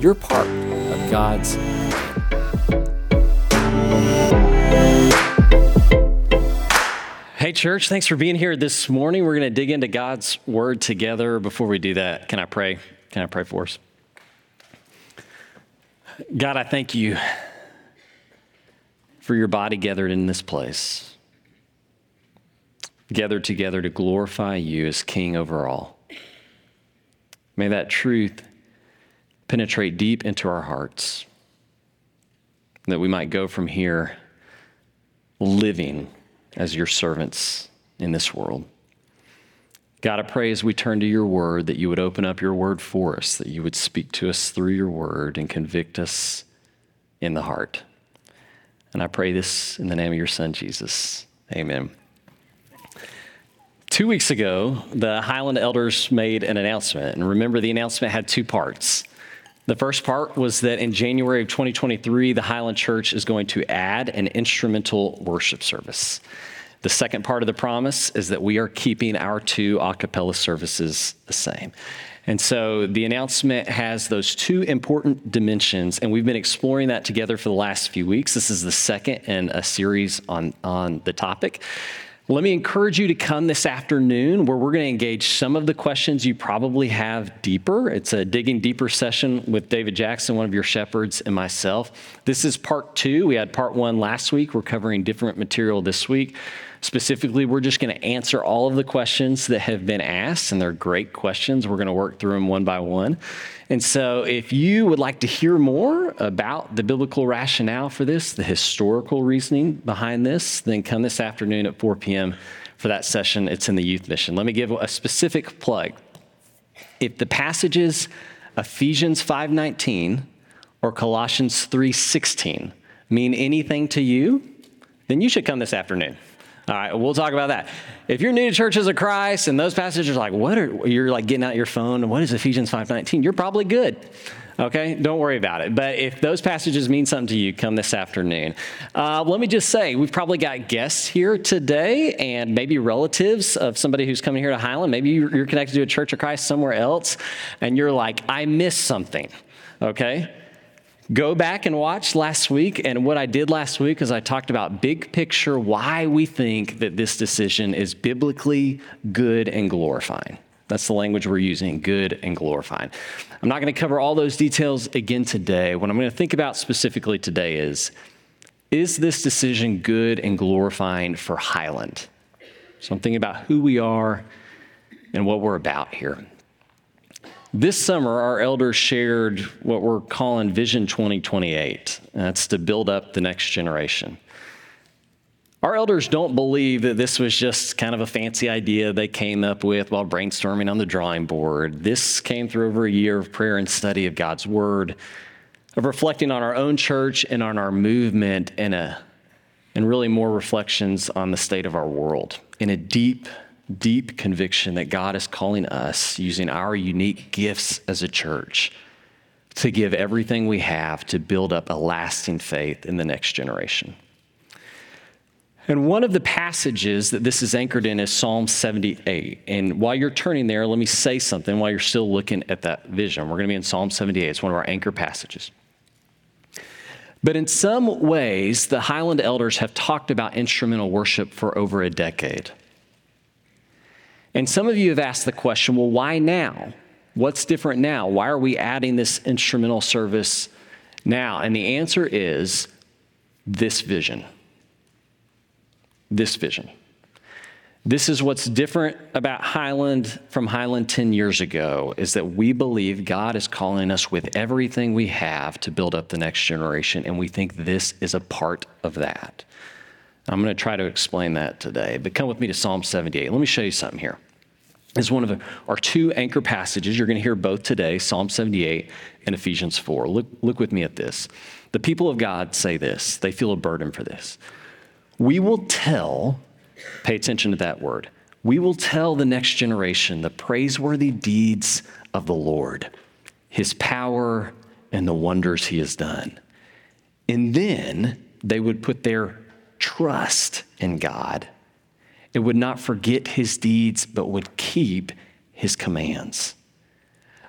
you're part of God's Hey, church, thanks for being here this morning. We're going to dig into God's word together. Before we do that, can I pray? Can I pray for us? God, I thank you for your body gathered in this place, gathered together to glorify you as King over all. May that truth penetrate deep into our hearts, that we might go from here living as your servants in this world. God, I pray as we turn to your word that you would open up your word for us, that you would speak to us through your word and convict us in the heart. And I pray this in the name of your son, Jesus. Amen. Two weeks ago, the Highland elders made an announcement. And remember, the announcement had two parts. The first part was that in January of 2023, the Highland Church is going to add an instrumental worship service. The second part of the promise is that we are keeping our two a cappella services the same. And so the announcement has those two important dimensions, and we've been exploring that together for the last few weeks. This is the second in a series on, on the topic. Let me encourage you to come this afternoon where we're going to engage some of the questions you probably have deeper. It's a digging deeper session with David Jackson, one of your shepherds, and myself. This is part two. We had part one last week. We're covering different material this week. Specifically, we're just going to answer all of the questions that have been asked, and they're great questions. We're going to work through them one by one. And so, if you would like to hear more about the biblical rationale for this, the historical reasoning behind this, then come this afternoon at 4 p.m. for that session. It's in the youth mission. Let me give a specific plug. If the passages Ephesians 5:19 or Colossians 3:16 mean anything to you, then you should come this afternoon. All right, we'll talk about that. If you're new to churches of Christ and those passages are like, what are you're like getting out your phone and what is Ephesians 5:19? You're probably good. Okay, don't worry about it. But if those passages mean something to you, come this afternoon. Uh, let me just say, we've probably got guests here today and maybe relatives of somebody who's coming here to Highland. Maybe you're connected to a Church of Christ somewhere else and you're like, I missed something. Okay? Go back and watch last week. And what I did last week is I talked about big picture why we think that this decision is biblically good and glorifying. That's the language we're using good and glorifying. I'm not going to cover all those details again today. What I'm going to think about specifically today is is this decision good and glorifying for Highland? So I'm thinking about who we are and what we're about here. This summer, our elders shared what we're calling Vision 2028. That's to build up the next generation. Our elders don't believe that this was just kind of a fancy idea they came up with while brainstorming on the drawing board. This came through over a year of prayer and study of God's Word, of reflecting on our own church and on our movement, and, a, and really more reflections on the state of our world in a deep deep conviction that God is calling us, using our unique gifts as a church, to give everything we have to build up a lasting faith in the next generation. And one of the passages that this is anchored in is Psalm 78. And while you're turning there, let me say something while you're still looking at that vision. We're going to be in Psalm 78, it's one of our anchor passages. But in some ways, the Highland elders have talked about instrumental worship for over a decade. And some of you have asked the question well, why now? What's different now? Why are we adding this instrumental service now? And the answer is this vision. This vision. This is what's different about Highland from Highland 10 years ago is that we believe God is calling us with everything we have to build up the next generation, and we think this is a part of that. I'm going to try to explain that today, but come with me to Psalm 78. Let me show you something here. Is one of our two anchor passages. You're going to hear both today Psalm 78 and Ephesians 4. Look, look with me at this. The people of God say this, they feel a burden for this. We will tell, pay attention to that word, we will tell the next generation the praiseworthy deeds of the Lord, his power, and the wonders he has done. And then they would put their trust in God it would not forget his deeds, but would keep his commands.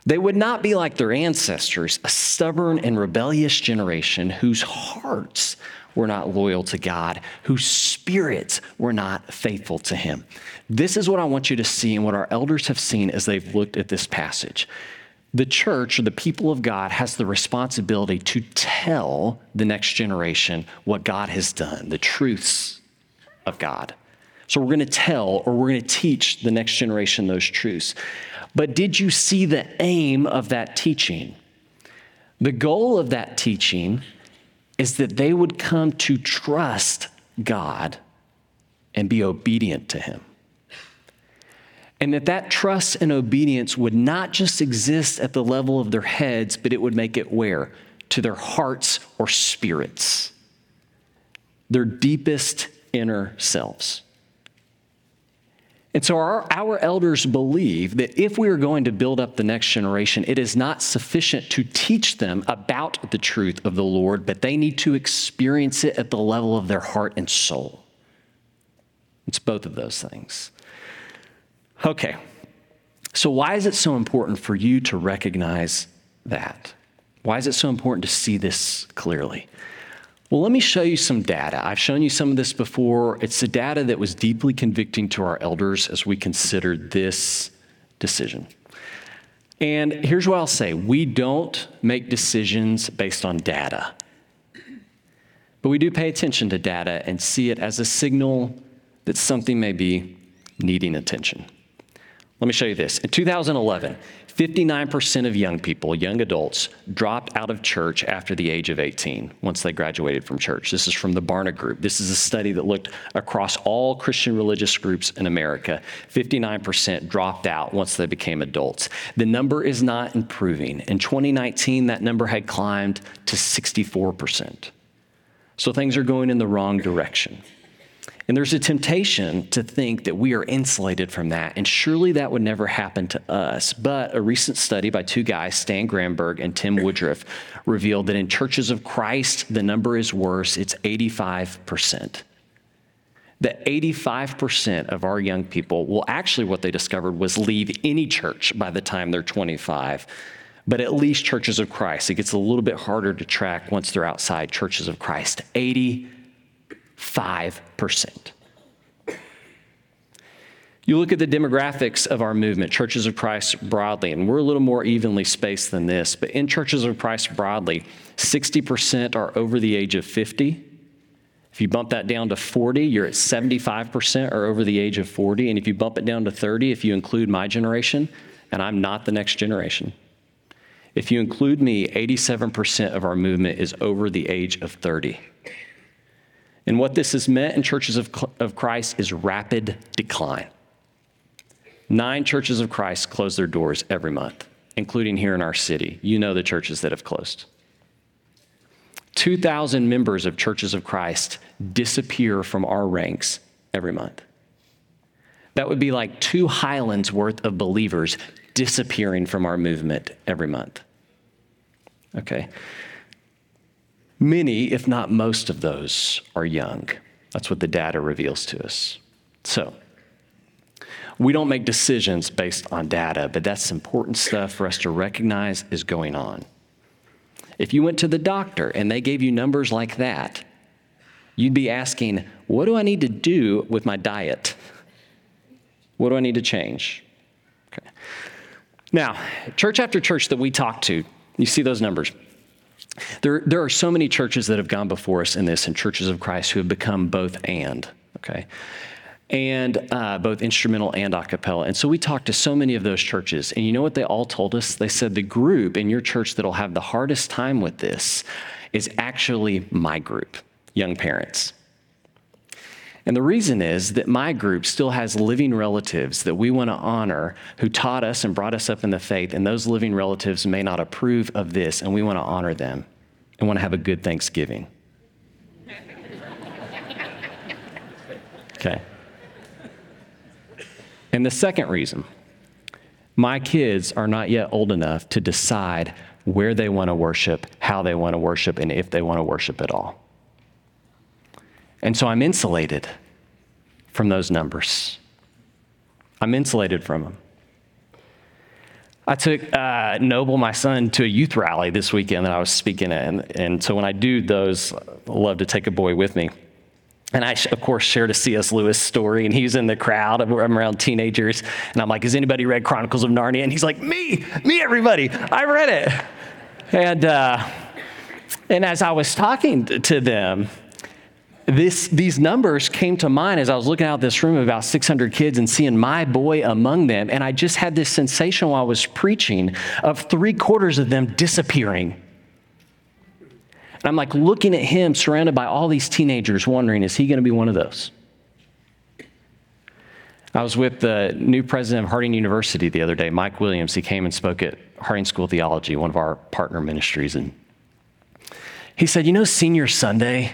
They would not be like their ancestors, a stubborn and rebellious generation whose hearts were not loyal to God, whose spirits were not faithful to him. This is what I want you to see and what our elders have seen as they've looked at this passage. The church, or the people of God, has the responsibility to tell the next generation what God has done, the truths of God. So we're going to tell or we're going to teach the next generation those truths. But did you see the aim of that teaching? The goal of that teaching is that they would come to trust God and be obedient to Him. And that that trust and obedience would not just exist at the level of their heads, but it would make it where? To their hearts or spirits, their deepest inner selves. And so our, our elders believe that if we are going to build up the next generation, it is not sufficient to teach them about the truth of the Lord, but they need to experience it at the level of their heart and soul. It's both of those things. Okay, so why is it so important for you to recognize that? Why is it so important to see this clearly? Well, let me show you some data. I've shown you some of this before. It's the data that was deeply convicting to our elders as we considered this decision. And here's what I'll say we don't make decisions based on data, but we do pay attention to data and see it as a signal that something may be needing attention. Let me show you this. In 2011, 59% of young people, young adults, dropped out of church after the age of 18 once they graduated from church. This is from the Barna Group. This is a study that looked across all Christian religious groups in America. 59% dropped out once they became adults. The number is not improving. In 2019, that number had climbed to 64%. So things are going in the wrong direction. And there's a temptation to think that we are insulated from that, and surely that would never happen to us. But a recent study by two guys, Stan Granberg and Tim Woodroof, revealed that in churches of Christ, the number is worse. It's 85%. That 85% of our young people, well, actually, what they discovered was leave any church by the time they're 25 but at least churches of Christ. It gets a little bit harder to track once they're outside churches of Christ. 80 5%. You look at the demographics of our movement, Churches of Christ broadly, and we're a little more evenly spaced than this, but in Churches of Christ broadly, 60% are over the age of 50. If you bump that down to 40, you're at 75% are over the age of 40. And if you bump it down to 30, if you include my generation, and I'm not the next generation, if you include me, 87% of our movement is over the age of 30. And what this has meant in churches of, of Christ is rapid decline. Nine churches of Christ close their doors every month, including here in our city. You know the churches that have closed. 2,000 members of churches of Christ disappear from our ranks every month. That would be like two Highlands worth of believers disappearing from our movement every month. Okay. Many, if not most of those, are young. That's what the data reveals to us. So, we don't make decisions based on data, but that's important stuff for us to recognize is going on. If you went to the doctor and they gave you numbers like that, you'd be asking, What do I need to do with my diet? What do I need to change? Okay. Now, church after church that we talk to, you see those numbers there, there are so many churches that have gone before us in this, and churches of Christ who have become both and, okay? And uh, both instrumental and a cappella. And so we talked to so many of those churches, and you know what they all told us? They said the group in your church that'll have the hardest time with this is actually my group, young parents. And the reason is that my group still has living relatives that we want to honor who taught us and brought us up in the faith, and those living relatives may not approve of this, and we want to honor them and want to have a good Thanksgiving. Okay. And the second reason my kids are not yet old enough to decide where they want to worship, how they want to worship, and if they want to worship at all. And so I'm insulated from those numbers. I'm insulated from them. I took uh, Noble, my son, to a youth rally this weekend that I was speaking at. And, and so when I do those, I love to take a boy with me. And I, of course, shared a C.S. Lewis story, and he's in the crowd. I'm around teenagers, and I'm like, Has anybody read Chronicles of Narnia? And he's like, Me, me, everybody. I read it. And, uh, and as I was talking to them, this, these numbers came to mind as I was looking out this room of about 600 kids and seeing my boy among them. And I just had this sensation while I was preaching of three quarters of them disappearing. And I'm like looking at him surrounded by all these teenagers, wondering, is he going to be one of those? I was with the new president of Harding University the other day, Mike Williams. He came and spoke at Harding School of Theology, one of our partner ministries. And he said, You know, Senior Sunday,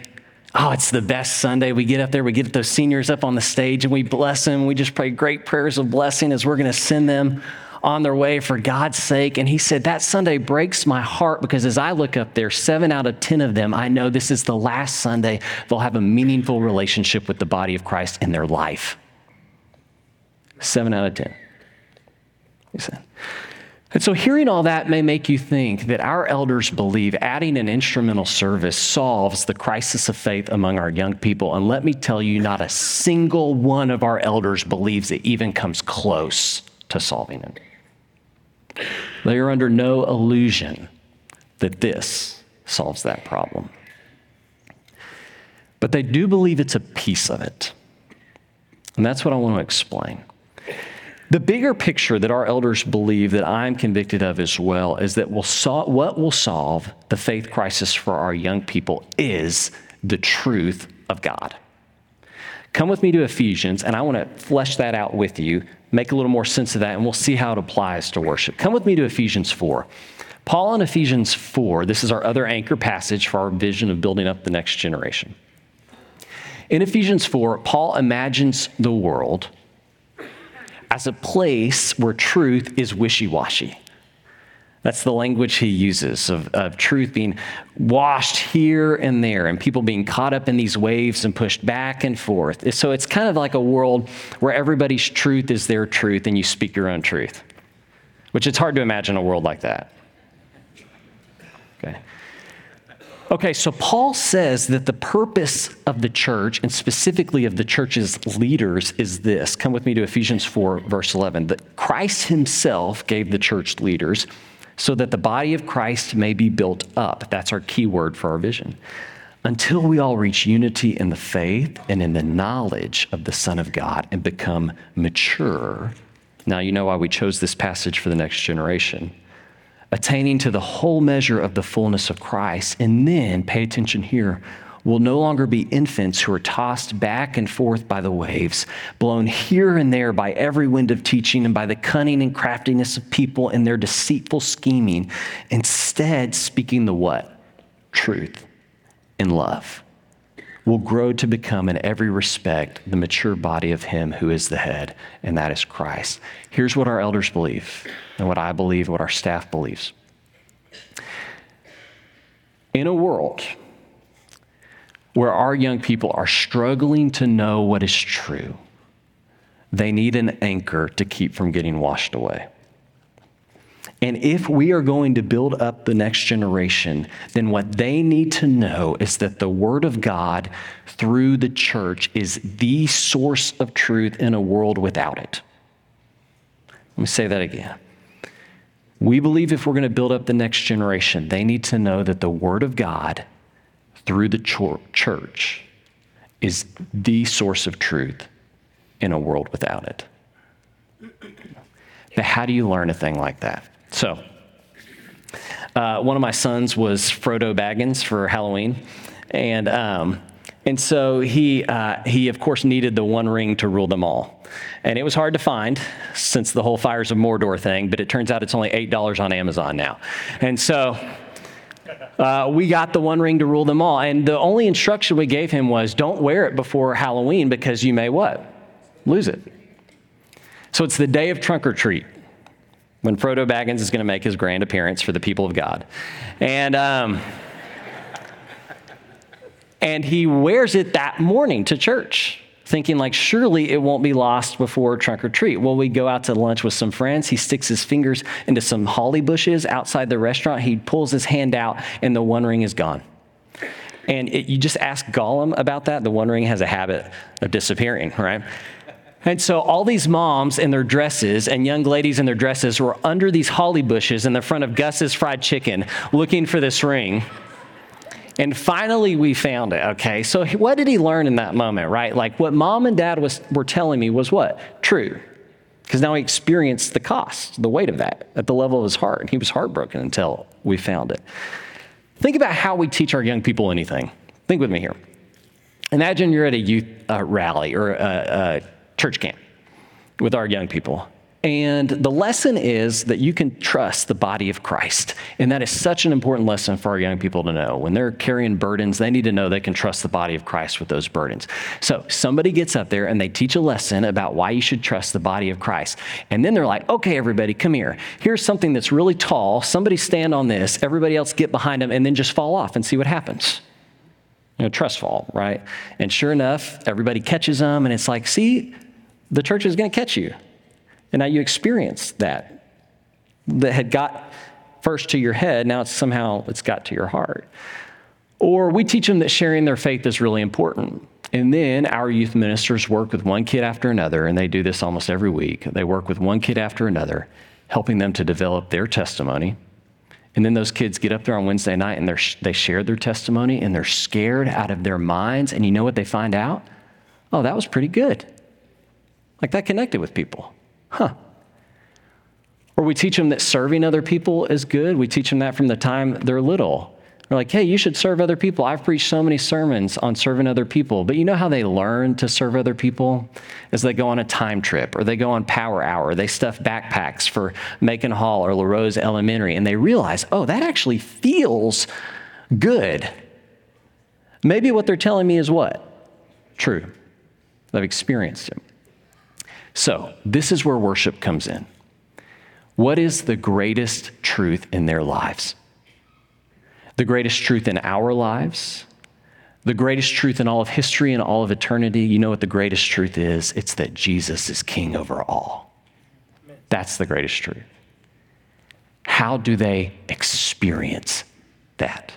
oh, it's the best Sunday. We get up there, we get those seniors up on the stage, and we bless them. We just pray great prayers of blessing as we're going to send them on their way for God's sake. And he said, That Sunday breaks my heart because as I look up there, seven out of 10 of them, I know this is the last Sunday they'll have a meaningful relationship with the body of Christ in their life. Seven out of 10. He said. And so, hearing all that may make you think that our elders believe adding an instrumental service solves the crisis of faith among our young people. And let me tell you, not a single one of our elders believes it even comes close to solving it. They are under no illusion that this solves that problem. But they do believe it's a piece of it. And that's what I want to explain. The bigger picture that our elders believe that I'm convicted of as well is that will sol- what will solve the faith crisis for our young people is the truth of God. Come with me to Ephesians, and I want to flesh that out with you, make a little more sense of that, and we'll see how it applies to worship. Come with me to Ephesians 4. Paul in Ephesians 4, this is our other anchor passage for our vision of building up the next generation. In Ephesians 4, Paul imagines the world as a place where truth is wishy washy. That's the language he uses of, of truth being washed here and there and people being caught up in these waves and pushed back and forth. So it's kind of like a world where everybody's truth is their truth and you speak your own truth, which it's hard to imagine a world like that. Okay. Okay, so Paul says that the purpose of the church, and specifically of the church's leaders, is this. Come with me to Ephesians 4, verse 11. That Christ himself gave the church leaders so that the body of Christ may be built up. That's our key word for our vision. Until we all reach unity in the faith and in the knowledge of the Son of God and become mature. Now, you know why we chose this passage for the next generation attaining to the whole measure of the fullness of Christ. And then, pay attention here, will no longer be infants who are tossed back and forth by the waves, blown here and there by every wind of teaching and by the cunning and craftiness of people and their deceitful scheming. Instead, speaking the what? Truth in love. Will grow to become, in every respect, the mature body of Him who is the head, and that is Christ. Here's what our elders believe and what I believe, and what our staff believes. In a world where our young people are struggling to know what is true, they need an anchor to keep from getting washed away. And if we are going to build up the next generation, then what they need to know is that the Word of God through the church is the source of truth in a world without it. Let me say that again. We believe if we're going to build up the next generation, they need to know that the Word of God through the church is the source of truth in a world without it. But how do you learn a thing like that? So, uh, one of my sons was Frodo Baggins for Halloween, and um, And so he, uh, he, of course, needed the one ring to rule them all. And it was hard to find since the whole Fires of Mordor thing, but it turns out it's only $8 on Amazon now. And so uh, we got the one ring to rule them all. And the only instruction we gave him was don't wear it before Halloween because you may what? Lose it. So it's the day of trunk or treat when Frodo Baggins is going to make his grand appearance for the people of God. And, um, and he wears it that morning to church thinking like surely it won't be lost before trunk or treat. Well we go out to lunch with some friends. He sticks his fingers into some holly bushes outside the restaurant. He pulls his hand out and the one ring is gone. And it, you just ask gollum about that. The one ring has a habit of disappearing right and so all these moms in their dresses and young ladies in their dresses were under these holly bushes in the front of Gus's fried chicken looking for this ring. And finally we found it, okay? So what did he learn in that moment, right? Like what mom and dad was, were telling me was what? True. Because now he experienced the cost, the weight of that at the level of his heart. And he was heartbroken until we found it. Think about how we teach our young people anything. Think with me here. Imagine you're at a youth uh, rally or a, a church camp with our young people. And the lesson is that you can trust the body of Christ. And that is such an important lesson for our young people to know. When they're carrying burdens, they need to know they can trust the body of Christ with those burdens. So somebody gets up there and they teach a lesson about why you should trust the body of Christ. And then they're like, okay, everybody, come here. Here's something that's really tall. Somebody stand on this. Everybody else get behind them and then just fall off and see what happens you know, trust fall, right? And sure enough, everybody catches them, and it's like, see, the church is going to catch you. And now you experience that. That had got first to your head, now it's somehow it's got to your heart. Or we teach them that sharing their faith is really important. And then our youth ministers work with one kid after another, and they do this almost every week. They work with one kid after another, helping them to develop their testimony. And then those kids get up there on Wednesday night and they share their testimony and they're scared out of their minds. And you know what they find out? Oh, that was pretty good. Like that connected with people. Huh. Or we teach them that serving other people is good. We teach them that from the time they're little. We're like, hey, you should serve other people. I've preached so many sermons on serving other people. But you know how they learn to serve other people? As they go on a time trip or they go on power hour. They stuff backpacks for Macon Hall or LaRose Elementary and they realize, oh, that actually feels good. Maybe what they're telling me is what? True. I've experienced it. So, this is where worship comes in. What is the greatest truth in their lives? The greatest truth in our lives, the greatest truth in all of history and all of eternity. You know what the greatest truth is? It's that Jesus is king over all. That's the greatest truth. How do they experience that?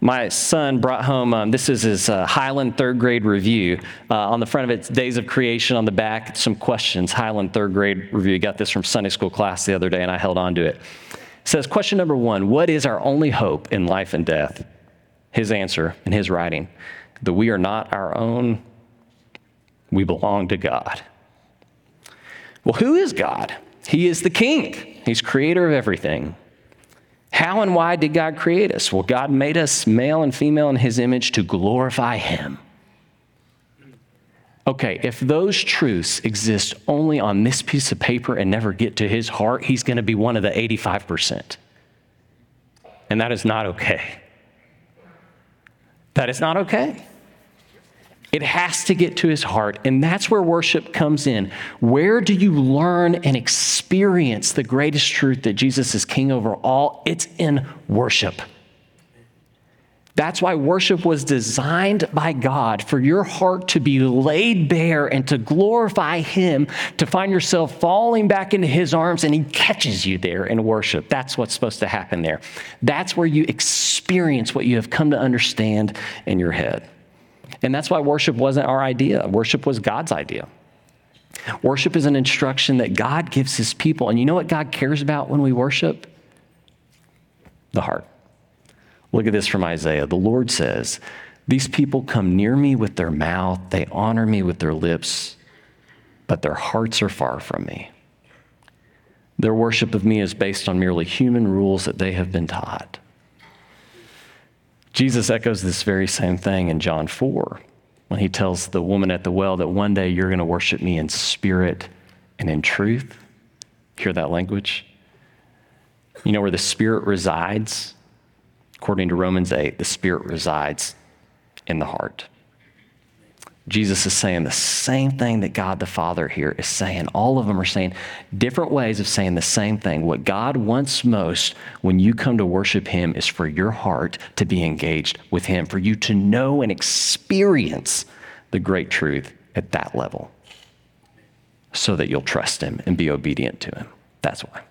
My son brought home, um, this is his uh, Highland third grade review. Uh, on the front of it, Days of Creation. On the back, some questions. Highland third grade review. Got this from Sunday school class the other day, and I held on to it. It says, Question number one What is our only hope in life and death? His answer in his writing that we are not our own, we belong to God. Well, who is God? He is the king, He's creator of everything. How and why did God create us? Well, God made us male and female in his image to glorify him. Okay, if those truths exist only on this piece of paper and never get to his heart, he's going to be one of the 85%. And that is not okay. That is not okay. It has to get to his heart. And that's where worship comes in. Where do you learn and experience the greatest truth that Jesus is king over all? It's in worship. That's why worship was designed by God for your heart to be laid bare and to glorify Him, to find yourself falling back into His arms and He catches you there in worship. That's what's supposed to happen there. That's where you experience what you have come to understand in your head. And that's why worship wasn't our idea, worship was God's idea. Worship is an instruction that God gives his people. And you know what God cares about when we worship? The heart. Look at this from Isaiah. The Lord says, These people come near me with their mouth, they honor me with their lips, but their hearts are far from me. Their worship of me is based on merely human rules that they have been taught. Jesus echoes this very same thing in John 4 when he tells the woman at the well that one day you're going to worship me in spirit and in truth. Hear that language? You know where the Spirit resides? According to Romans 8, the Spirit resides in the heart. Jesus is saying the same thing that God the Father here is saying. All of them are saying different ways of saying the same thing. What God wants most when you come to worship Him is for your heart to be engaged with Him, for you to know and experience the great truth at that level so that you'll trust Him and be obedient to Him. That's why.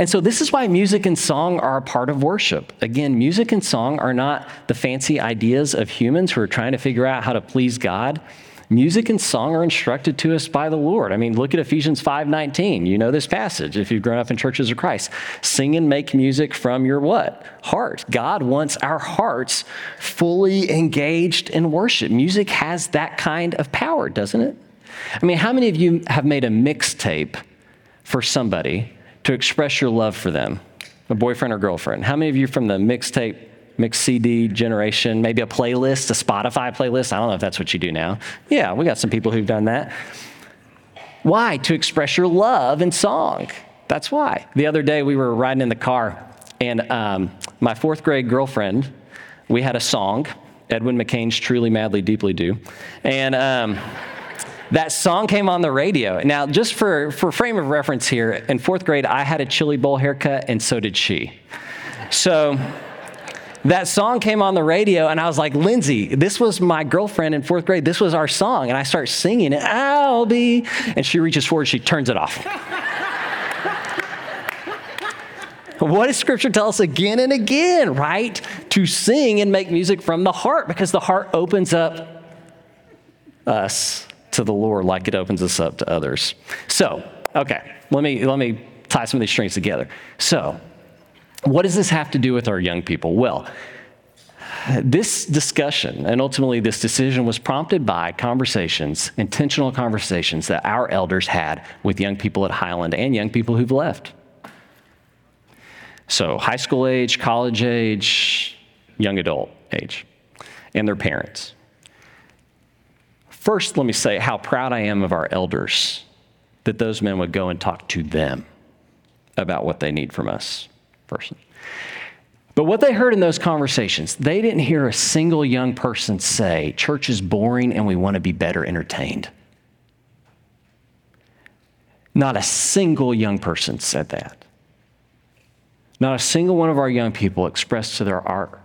And so, this is why music and song are a part of worship. Again, music and song are not the fancy ideas of humans who are trying to figure out how to please God. Music and song are instructed to us by the Lord. I mean, look at Ephesians 5:19. You know this passage if you've grown up in churches of Christ. Sing and make music from your what? Heart. God wants our hearts fully engaged in worship. Music has that kind of power, doesn't it? I mean, how many of you have made a mixtape for somebody to express your love for them, a boyfriend or girlfriend? How many of you from the mixtape, mixed CD generation, maybe a playlist, a Spotify playlist? I don't know if that's what you do now. Yeah, we got some people who've done that. Why? To express your love in song. That's why. The other day we were riding in the car, and um, my fourth grade girlfriend, we had a song, Edwin McCain's Truly, Madly, Deeply Do. And. Um, that song came on the radio. Now, just for, for frame of reference here, in fourth grade, I had a chili bowl haircut, and so did she. So that song came on the radio, and I was like, Lindsay, this was my girlfriend in fourth grade. This was our song. And I start singing it, I'll be. And she reaches forward, she turns it off. what does scripture tell us again and again, right? To sing and make music from the heart because the heart opens up us to the Lord like it opens us up to others. So, okay, let me, let me tie some of these strings together. So, what does this have to do with our young people? Well, this discussion and ultimately this decision was prompted by conversations, intentional conversations that our elders had with young people at Highland and young people who've left. So, high school age, college age, young adult age, and their parents. First, let me say how proud I am of our elders that those men would go and talk to them about what they need from us first. But what they heard in those conversations, they didn't hear a single young person say, Church is boring and we want to be better entertained. Not a single young person said that. Not a single one of our young people expressed to their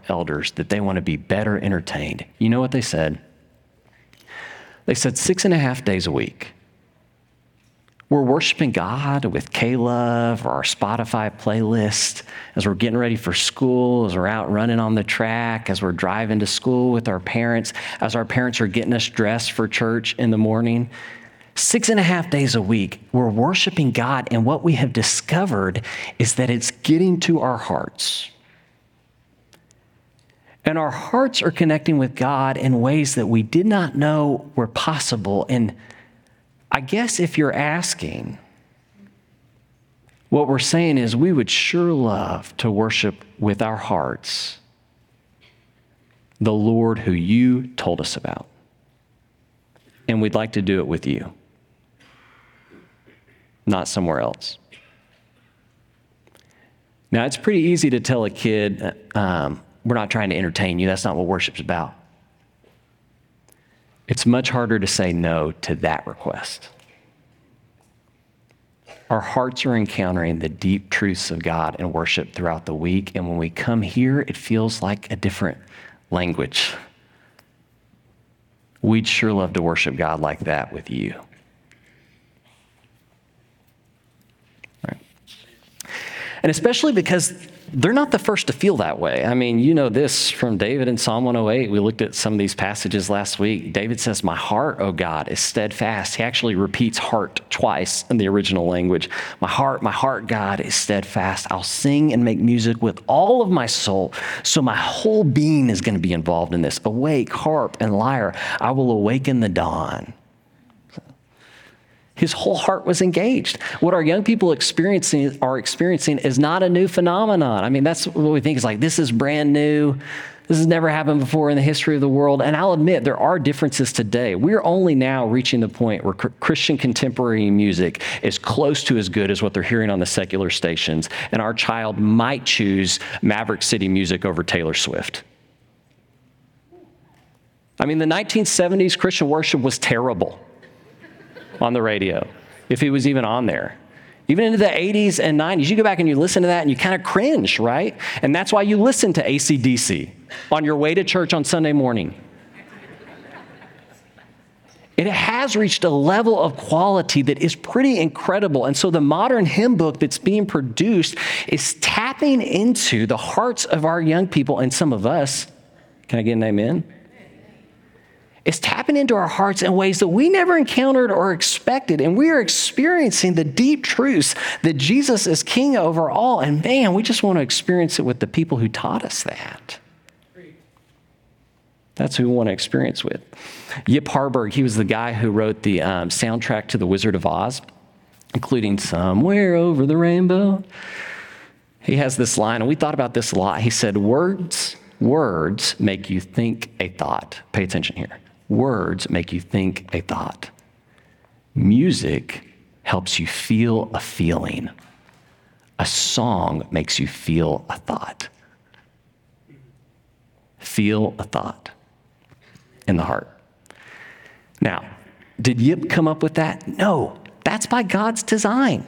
elders that they want to be better entertained. You know what they said? They said six and a half days a week. We're worshiping God with K-Love or our Spotify playlist as we're getting ready for school, as we're out running on the track, as we're driving to school with our parents, as our parents are getting us dressed for church in the morning. Six and a half days a week, we're worshiping God, and what we have discovered is that it's getting to our hearts. And our hearts are connecting with God in ways that we did not know were possible. And I guess if you're asking, what we're saying is we would sure love to worship with our hearts the Lord who you told us about. And we'd like to do it with you, not somewhere else. Now, it's pretty easy to tell a kid, um, we're not trying to entertain you. That's not what worship's about. It's much harder to say no to that request. Our hearts are encountering the deep truths of God and worship throughout the week. And when we come here, it feels like a different language. We'd sure love to worship God like that with you. Right. And especially because they're not the first to feel that way. I mean, you know this from David in Psalm 108. We looked at some of these passages last week. David says, My heart, O God, is steadfast. He actually repeats heart twice in the original language. My heart, my heart, God, is steadfast. I'll sing and make music with all of my soul. So my whole being is going to be involved in this. Awake, harp, and lyre. I will awaken the dawn. His whole heart was engaged. What our young people experiencing are experiencing is not a new phenomenon. I mean, that's what we think is like this is brand new. This has never happened before in the history of the world. And I'll admit, there are differences today. We're only now reaching the point where Christian contemporary music is close to as good as what they're hearing on the secular stations. And our child might choose Maverick City music over Taylor Swift. I mean, the 1970s Christian worship was terrible on the radio, if it was even on there. Even into the 80s and 90s, you go back and you listen to that and you kind of cringe, right? And that's why you listen to ACDC on your way to church on Sunday morning. It has reached a level of quality that is pretty incredible. And so the modern hymn book that's being produced is tapping into the hearts of our young people and some of us. Can I get an amen? Is tapping into our hearts in ways that we never encountered or expected. And we are experiencing the deep truths that Jesus is king over all. And man, we just want to experience it with the people who taught us that. That's who we want to experience with. Yip Harburg, he was the guy who wrote the um, soundtrack to The Wizard of Oz, including Somewhere Over the Rainbow. He has this line, and we thought about this a lot. He said, Words, words make you think a thought. Pay attention here. Words make you think a thought. Music helps you feel a feeling. A song makes you feel a thought. Feel a thought in the heart. Now, did Yip come up with that? No, that's by God's design.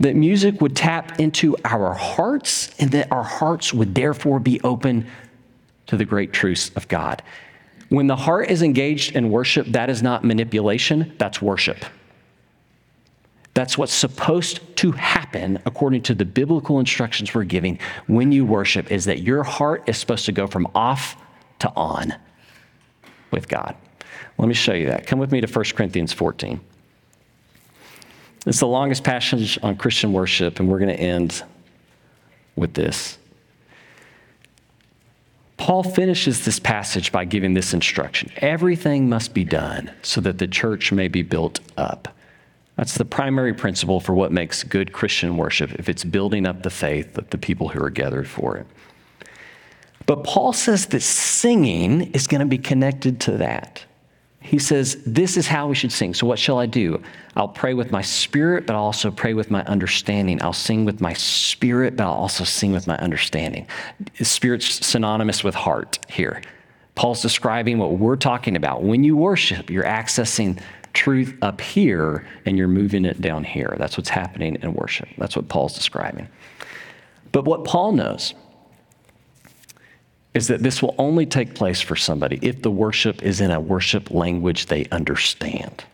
That music would tap into our hearts and that our hearts would therefore be open to the great truths of God. When the heart is engaged in worship, that is not manipulation, that's worship. That's what's supposed to happen according to the biblical instructions we're giving when you worship is that your heart is supposed to go from off to on with God. Let me show you that. Come with me to 1 Corinthians 14. It's the longest passage on Christian worship, and we're going to end with this. Paul finishes this passage by giving this instruction everything must be done so that the church may be built up. That's the primary principle for what makes good Christian worship, if it's building up the faith of the people who are gathered for it. But Paul says that singing is going to be connected to that he says, This is how we should sing. So, what shall I do? I'll pray with my spirit, but I'll also pray with my understanding. I'll sing with my spirit, but I'll also sing with my understanding. Spirit's synonymous with heart here. Paul's describing what we're talking about. When you worship, you're accessing truth up here and you're moving it down here. That's what's happening in worship. That's what Paul's describing. But what Paul knows is that this will only take place for somebody if the worship is in a worship language they understand.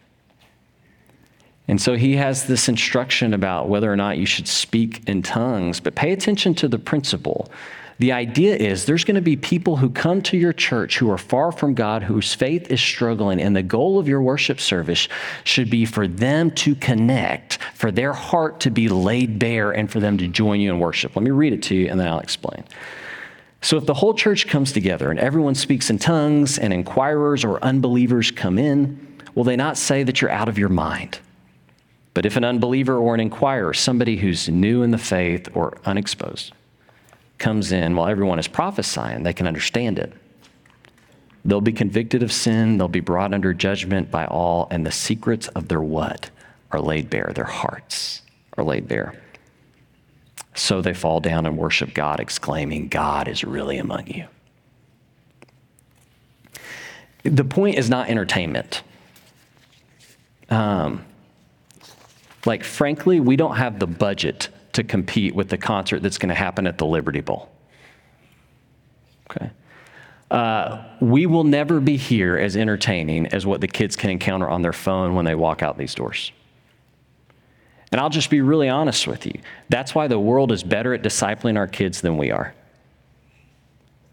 And so he has this instruction about whether or not you should speak in tongues, but pay attention to the principle. The idea is there's going to be people who come to your church who are far from God, whose faith is struggling, and the goal of your worship service should be for them to connect, for their heart to be laid bare, and for them to join you in worship. Let me read it to you and then I'll explain. So, if the whole church comes together and everyone speaks in tongues and inquirers or unbelievers come in, will they not say that you're out of your mind? But if an unbeliever or an inquirer, somebody who's new in the faith or unexposed, comes in while everyone is prophesying, they can understand it. They'll be convicted of sin, they'll be brought under judgment by all, and the secrets of their what are laid bare, their hearts are laid bare. So they fall down and worship God, exclaiming, God is really among you. The point is not entertainment. Um, like, frankly, we don't have the budget to compete with the concert that's going to happen at the Liberty Bowl. Okay. Uh, we will never be here as entertaining as what the kids can encounter on their phone when they walk out these doors. And I'll just be really honest with you. That's why the world is better at discipling our kids than we are.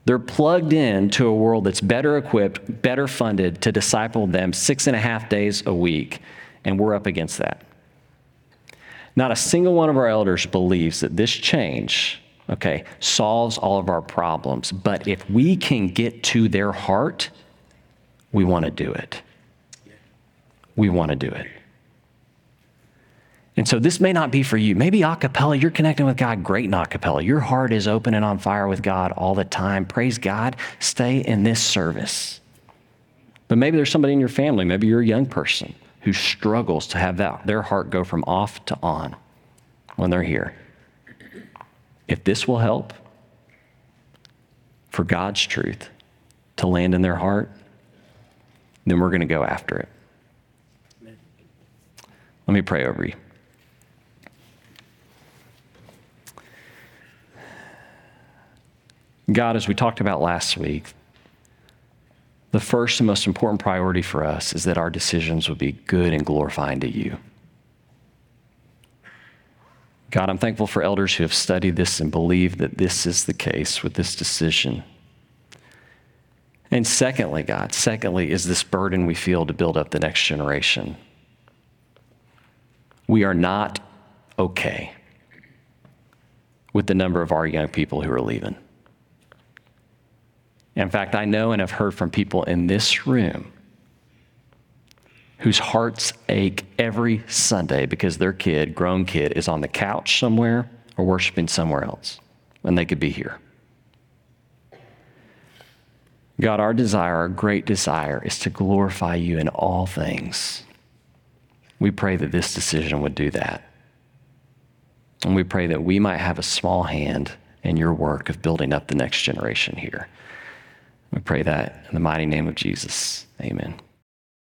They're plugged in to a world that's better equipped, better funded to disciple them six and a half days a week, and we're up against that. Not a single one of our elders believes that this change, okay, solves all of our problems. But if we can get to their heart, we want to do it. we want to do it. And so this may not be for you. Maybe a cappella, you're connecting with God great in a cappella. Your heart is open and on fire with God all the time. Praise God. Stay in this service. But maybe there's somebody in your family, maybe you're a young person who struggles to have that, their heart go from off to on when they're here. If this will help for God's truth to land in their heart, then we're going to go after it. Let me pray over you. God, as we talked about last week, the first and most important priority for us is that our decisions would be good and glorifying to you. God, I'm thankful for elders who have studied this and believe that this is the case with this decision. And secondly, God, secondly, is this burden we feel to build up the next generation. We are not okay with the number of our young people who are leaving. In fact, I know and have heard from people in this room whose hearts ache every Sunday because their kid, grown kid, is on the couch somewhere or worshiping somewhere else when they could be here. God, our desire, our great desire, is to glorify you in all things. We pray that this decision would do that. And we pray that we might have a small hand in your work of building up the next generation here. We pray that in the mighty name of Jesus. Amen.